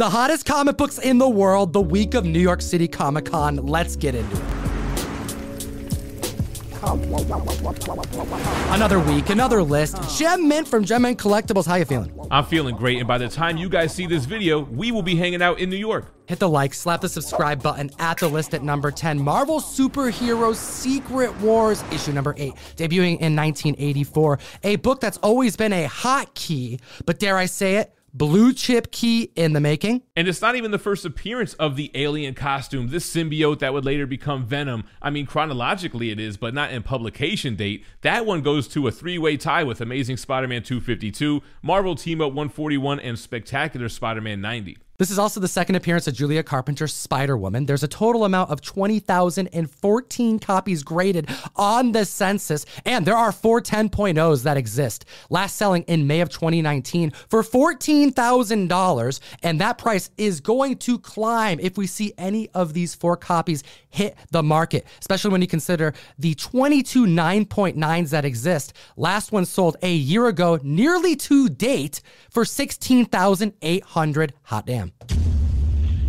The hottest comic books in the world, the week of New York City Comic Con. Let's get into it. Another week, another list. Gem Mint from Gem Mint Collectibles. How you feeling? I'm feeling great, and by the time you guys see this video, we will be hanging out in New York. Hit the like, slap the subscribe button at the list at number 10. Marvel Superheroes Secret Wars, issue number 8, debuting in 1984. A book that's always been a hot key, but dare I say it, blue chip key in the making. And it's not even the first appearance of the alien costume, this symbiote that would later become Venom. I mean, chronologically it is, but not in publication date. That one goes to a three way tie with Amazing Spider Man 252, Marvel Team Up 141, and Spectacular Spider Man 90. This is also the second appearance of Julia Carpenter's Spider Woman. There's a total amount of 20,014 copies graded on the census, and there are four 10.0s that exist. Last selling in May of 2019 for $14,000, and that price is going to climb if we see any of these four copies hit the market, especially when you consider the 22 9.9s that exist. Last one sold a year ago, nearly to date, for 16,800. Hot damn.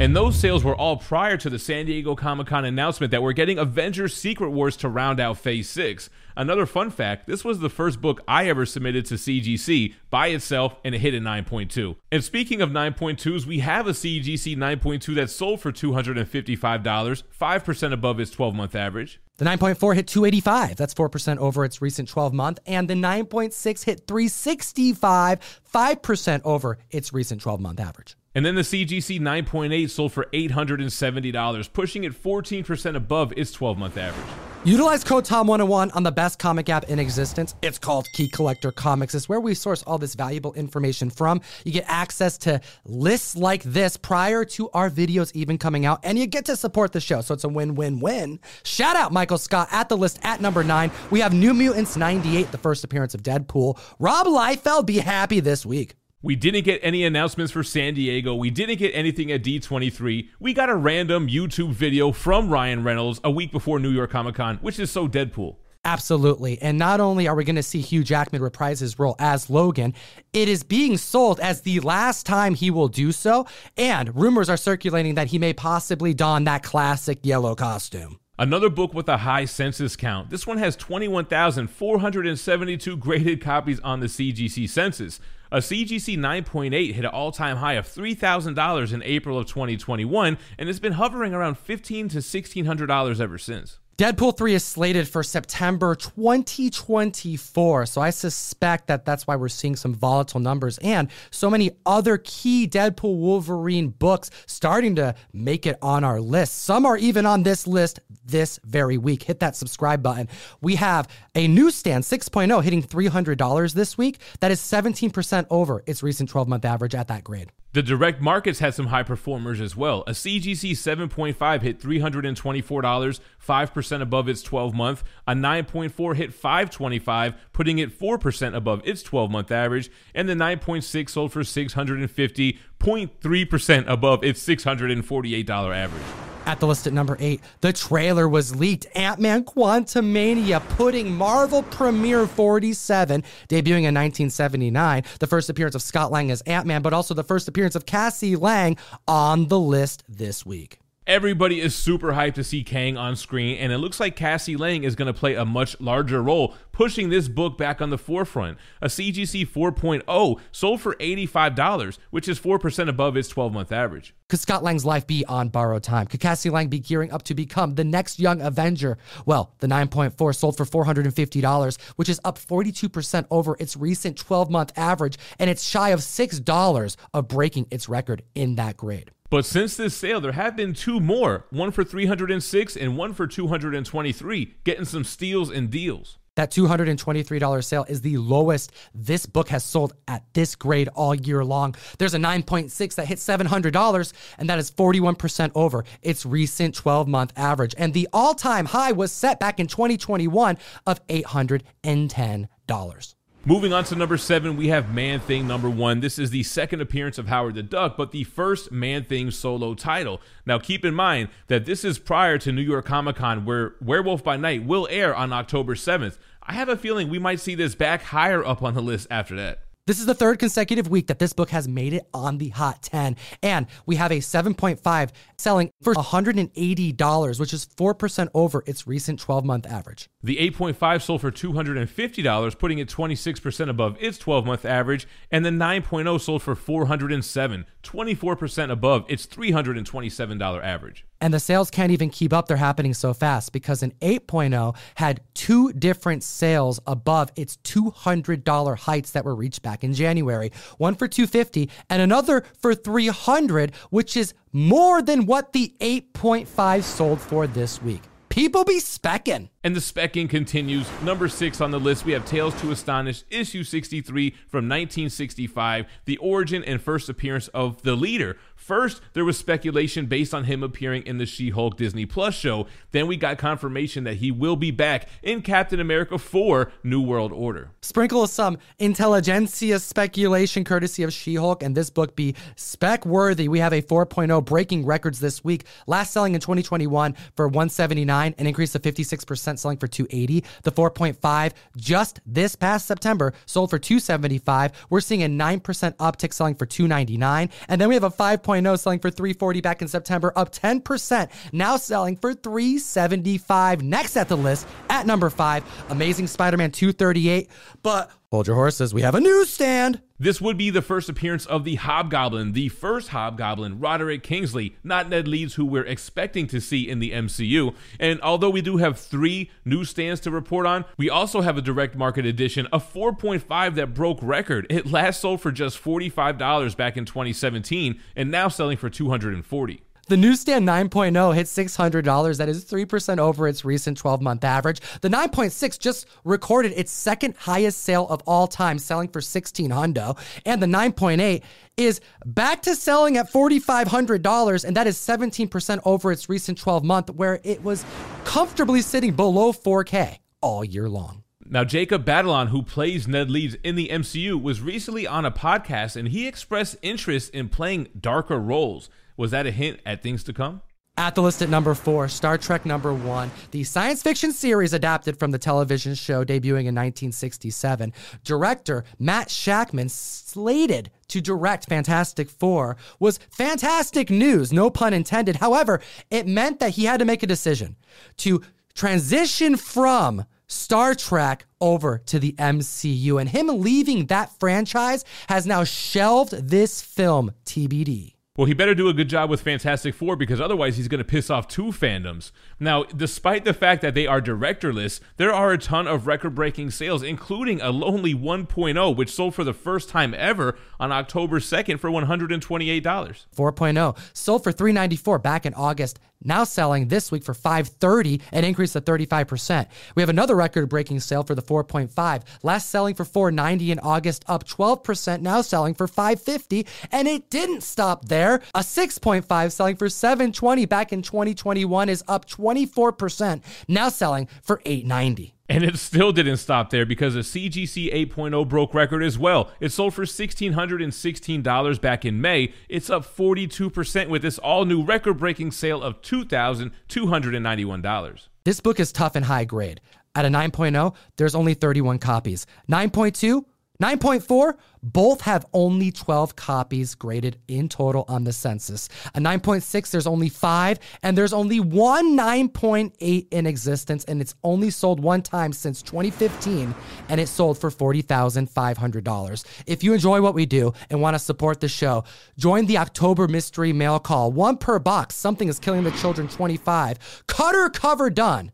And those sales were all prior to the San Diego Comic Con announcement that we're getting Avengers Secret Wars to round out Phase 6. Another fun fact this was the first book I ever submitted to CGC by itself, and it hit a 9.2. And speaking of 9.2s, we have a CGC 9.2 that sold for $255, 5% above its 12 month average. The 9.4 hit 285. That's 4% over its recent 12 month. And the 9.6 hit 365, 5% over its recent 12 month average. And then the CGC 9.8 sold for $870, pushing it 14% above its 12 month average. Utilize code TOM101 on the best comic app in existence. It's called Key Collector Comics. It's where we source all this valuable information from. You get access to lists like this prior to our videos even coming out, and you get to support the show. So it's a win win win. Shout out Michael Scott at the list at number nine. We have New Mutants 98, the first appearance of Deadpool. Rob Liefeld, be happy this week. We didn't get any announcements for San Diego. We didn't get anything at D23. We got a random YouTube video from Ryan Reynolds a week before New York Comic Con, which is so Deadpool. Absolutely. And not only are we going to see Hugh Jackman reprise his role as Logan, it is being sold as the last time he will do so. And rumors are circulating that he may possibly don that classic yellow costume. Another book with a high census count. This one has 21,472 graded copies on the CGC census. A CGC 9.8 hit an all time high of $3,000 in April of 2021 and has been hovering around $1,500 to $1,600 ever since. Deadpool 3 is slated for September 2024. So I suspect that that's why we're seeing some volatile numbers and so many other key Deadpool Wolverine books starting to make it on our list. Some are even on this list this very week. Hit that subscribe button. We have a newsstand 6.0 hitting $300 this week. That is 17% over its recent 12 month average at that grade. The direct markets had some high performers as well. A CGC 7.5 hit $324, 5% above its 12 month. A 9.4 hit 525, putting it 4% above its 12 month average. And the 9.6 sold for 650, 0.3% above its $648 average. At the list at number eight, the trailer was leaked. Ant Man Quantumania putting Marvel Premiere 47, debuting in 1979. The first appearance of Scott Lang as Ant Man, but also the first appearance of Cassie Lang on the list this week. Everybody is super hyped to see Kang on screen, and it looks like Cassie Lang is going to play a much larger role, pushing this book back on the forefront. A CGC 4.0 sold for $85, which is 4% above its 12 month average. Could Scott Lang's life be on borrowed time? Could Cassie Lang be gearing up to become the next young Avenger? Well, the 9.4 sold for $450, which is up 42% over its recent 12 month average, and it's shy of $6 of breaking its record in that grade. But since this sale, there have been two more, one for 306 and one for 223, getting some steals and deals. That $223 sale is the lowest this book has sold at this grade all year long. There's a 9.6 that hit $700, and that is 41% over its recent 12 month average. And the all time high was set back in 2021 of $810. Moving on to number seven, we have Man Thing number one. This is the second appearance of Howard the Duck, but the first Man Thing solo title. Now, keep in mind that this is prior to New York Comic Con, where Werewolf by Night will air on October 7th. I have a feeling we might see this back higher up on the list after that. This is the third consecutive week that this book has made it on the Hot 10. And we have a 7.5 selling for $180, which is 4% over its recent 12 month average. The 8.5 sold for $250, putting it 26% above its 12 month average. And the 9.0 sold for $407, 24% above its $327 average. And the sales can't even keep up. They're happening so fast because an 8.0 had two different sales above its $200 heights that were reached back in January. One for 250 and another for 300, which is more than what the 8.5 sold for this week. People be specking. And the specking continues. Number six on the list, we have Tales to Astonish, issue 63 from 1965, the origin and first appearance of the leader. First, there was speculation based on him appearing in the She Hulk Disney Plus show. Then we got confirmation that he will be back in Captain America 4 New World Order. Sprinkle some intelligentsia speculation courtesy of She Hulk, and this book be spec worthy. We have a 4.0 breaking records this week, last selling in 2021 for 179, an increase of 56% selling for 280. The 4.5 just this past September sold for 275. We're seeing a 9% uptick selling for 299. And then we have a 5.0 selling for 340 back in September, up 10%, now selling for 375. Next at the list at number 5, Amazing Spider-Man 238. But hold your horses, we have a newsstand. This would be the first appearance of the Hobgoblin, the first Hobgoblin, Roderick Kingsley, not Ned Leeds, who we're expecting to see in the MCU. And although we do have three newsstands to report on, we also have a direct market edition, a 4.5 that broke record. It last sold for just $45 back in 2017 and now selling for 240. The newsstand 9.0 hit $600. That is 3% over its recent 12 month average. The 9.6 just recorded its second highest sale of all time, selling for 16 hundo. And the 9.8 is back to selling at $4,500, and that is 17% over its recent 12 month, where it was comfortably sitting below 4K all year long. Now, Jacob Batalon, who plays Ned Leeds in the MCU, was recently on a podcast and he expressed interest in playing darker roles. Was that a hint at things to come? At the list at number four, Star Trek number one, the science fiction series adapted from the television show debuting in 1967. Director Matt Shakman, slated to direct Fantastic Four, was fantastic news, no pun intended. However, it meant that he had to make a decision to transition from Star Trek over to the MCU. And him leaving that franchise has now shelved this film TBD. Well, he better do a good job with Fantastic Four because otherwise he's going to piss off two fandoms. Now, despite the fact that they are directorless, there are a ton of record breaking sales, including a Lonely 1.0, which sold for the first time ever on October 2nd for $128. 4.0 sold for 394 back in August now selling this week for 530 an increase of 35% we have another record breaking sale for the 4.5 last selling for 490 in august up 12% now selling for 550 and it didn't stop there. A 6.5 selling for 720 back in 2021 is up 24% now selling for 890 and it still didn't stop there because a CGC 8.0 broke record as well. It sold for $1,616 back in May. It's up 42% with this all new record breaking sale of $2,291. This book is tough and high grade. At a 9.0, there's only 31 copies. 9.2, 9.4, both have only 12 copies graded in total on the census. A 9.6, there's only five, and there's only one 9.8 in existence, and it's only sold one time since 2015, and it sold for $40,500. If you enjoy what we do and want to support the show, join the October Mystery Mail Call. One per box, Something is Killing the Children 25. Cutter cover done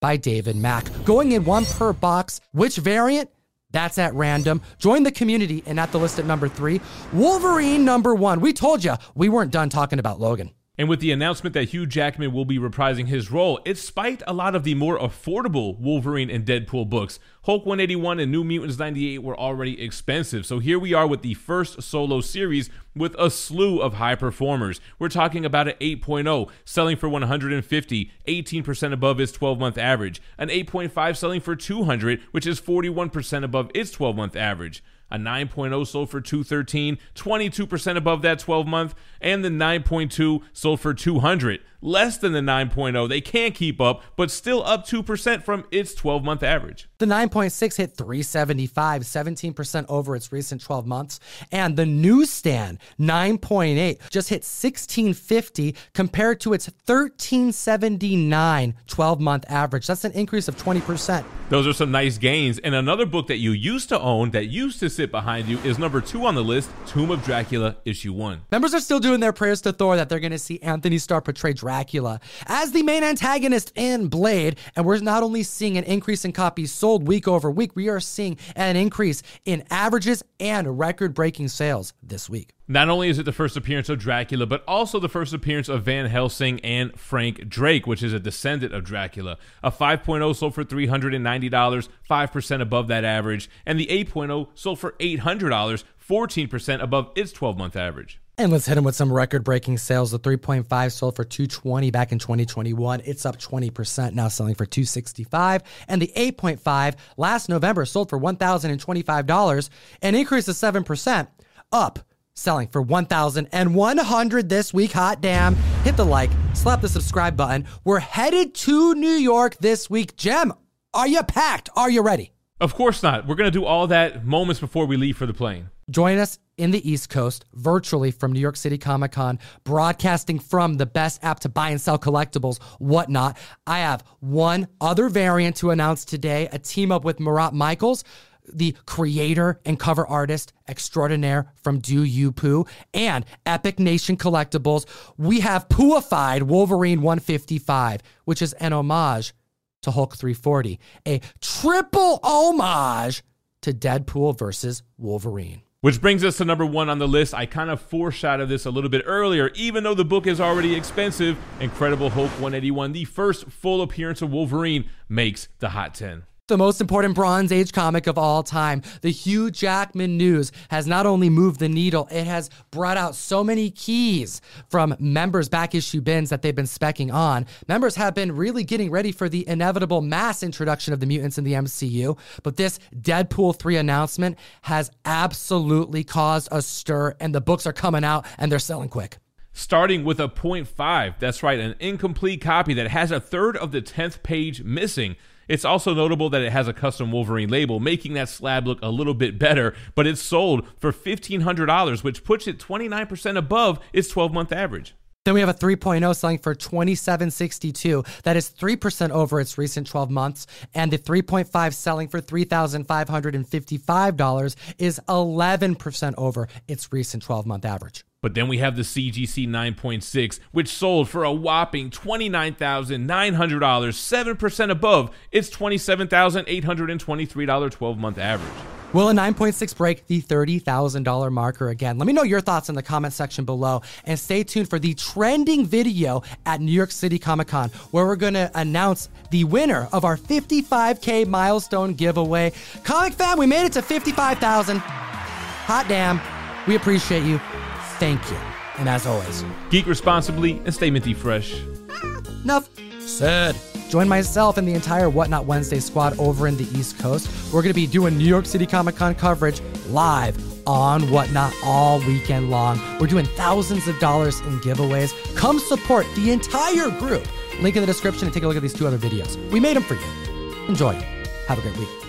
by David Mack. Going in one per box. Which variant? That's at random. Join the community and at the list at number three, Wolverine number one. We told you we weren't done talking about Logan. And with the announcement that Hugh Jackman will be reprising his role, it spiked a lot of the more affordable Wolverine and Deadpool books. Hulk 181 and New Mutants 98 were already expensive, so here we are with the first solo series with a slew of high performers. We're talking about an 8.0 selling for 150, 18% above its 12-month average, an 8.5 selling for 200, which is 41% above its 12-month average A 9.0 sold for 213, 22% above that 12 month, and the 9.2 sold for 200, less than the 9.0. They can't keep up, but still up 2% from its 12 month average. The 9.6 hit 375, 17% over its recent 12 months. And the newsstand 9.8 just hit 1650 compared to its 1379 12 month average. That's an increase of 20%. Those are some nice gains. And another book that you used to own that used to sit behind you is number two on the list Tomb of Dracula, issue one. Members are still doing their prayers to Thor that they're going to see Antony Starr portray Dracula as the main antagonist in Blade. And we're not only seeing an increase in copies sold week over week, we are seeing an increase in averages and record breaking sales this week. Not only is it the first appearance of Dracula, but also the first appearance of Van Helsing and Frank Drake, which is a descendant of Dracula. A 5.0 sold for $390, 5% above that average, and the 8.0 sold for $800, 14% above its 12 month average. And let's hit them with some record breaking sales. The 3.5 sold for 220 back in 2021. It's up 20% now selling for 265. And the 8.5 last November sold for $1,025, an increase of 7% up selling for 1100 this week hot damn hit the like slap the subscribe button we're headed to new york this week jem are you packed are you ready Of course not. We're going to do all that moments before we leave for the plane. Join us in the East Coast virtually from New York City Comic Con, broadcasting from the best app to buy and sell collectibles, whatnot. I have one other variant to announce today a team up with Marat Mychaels, the creator and cover artist extraordinaire from Do You Pooh, and Epic Nation Collectibles. We have Pooified Wolverine 155, which is an homage to Hulk 340, a triple homage to Deadpool versus Wolverine. Which brings us to number one on the list. I kind of foreshadowed this a little bit earlier, even though the book is already expensive. Incredible Hulk 181, the first full appearance of Wolverine, makes the Hot 10. The most important Bronze Age comic of all time, the Hugh Jackman news, has not only moved the needle, it has brought out so many keys from members' back issue bins that they've been specking on. Members have been really getting ready for the inevitable mass introduction of the mutants in the MCU, but this Deadpool 3 announcement has absolutely caused a stir, and the books are coming out and they're selling quick. Starting with a 0.5, that's right, an incomplete copy that has a third of the 10th page missing. It's also notable that it has a custom Wolverine label, making that slab look a little bit better, but it's sold for $1,500, which puts it 29% above its 12 month average. Then we have a 3.0 selling for 2762. That is 3% over its recent 12 months. And the 3.5 selling for $3,555 is 11% over its recent 12 month average. But then we have the CGC 9.6, which sold for a whopping $29,900, 7% above its $27,823 12 month average. Will a 9.6 break the $30,000 marker again? Let me know your thoughts in the comment section below and stay tuned for the trending video at New York City Comic Con where we're going to announce the winner of our 55K milestone giveaway. Comic fam, we made it to 55,000. Hot damn. We appreciate you. Thank you. And as always, Geek responsibly and stay minty fresh. enough said. Join myself and the entire Whatnot Wednesday squad over in the East Coast. We're going to be doing New York City Comic Con coverage live on Whatnot all weekend long. We're doing thousands of dollars in giveaways. Come support the entire group. Link in the description and take a look at these two other videos. We made them for you. Enjoy. Have a great week.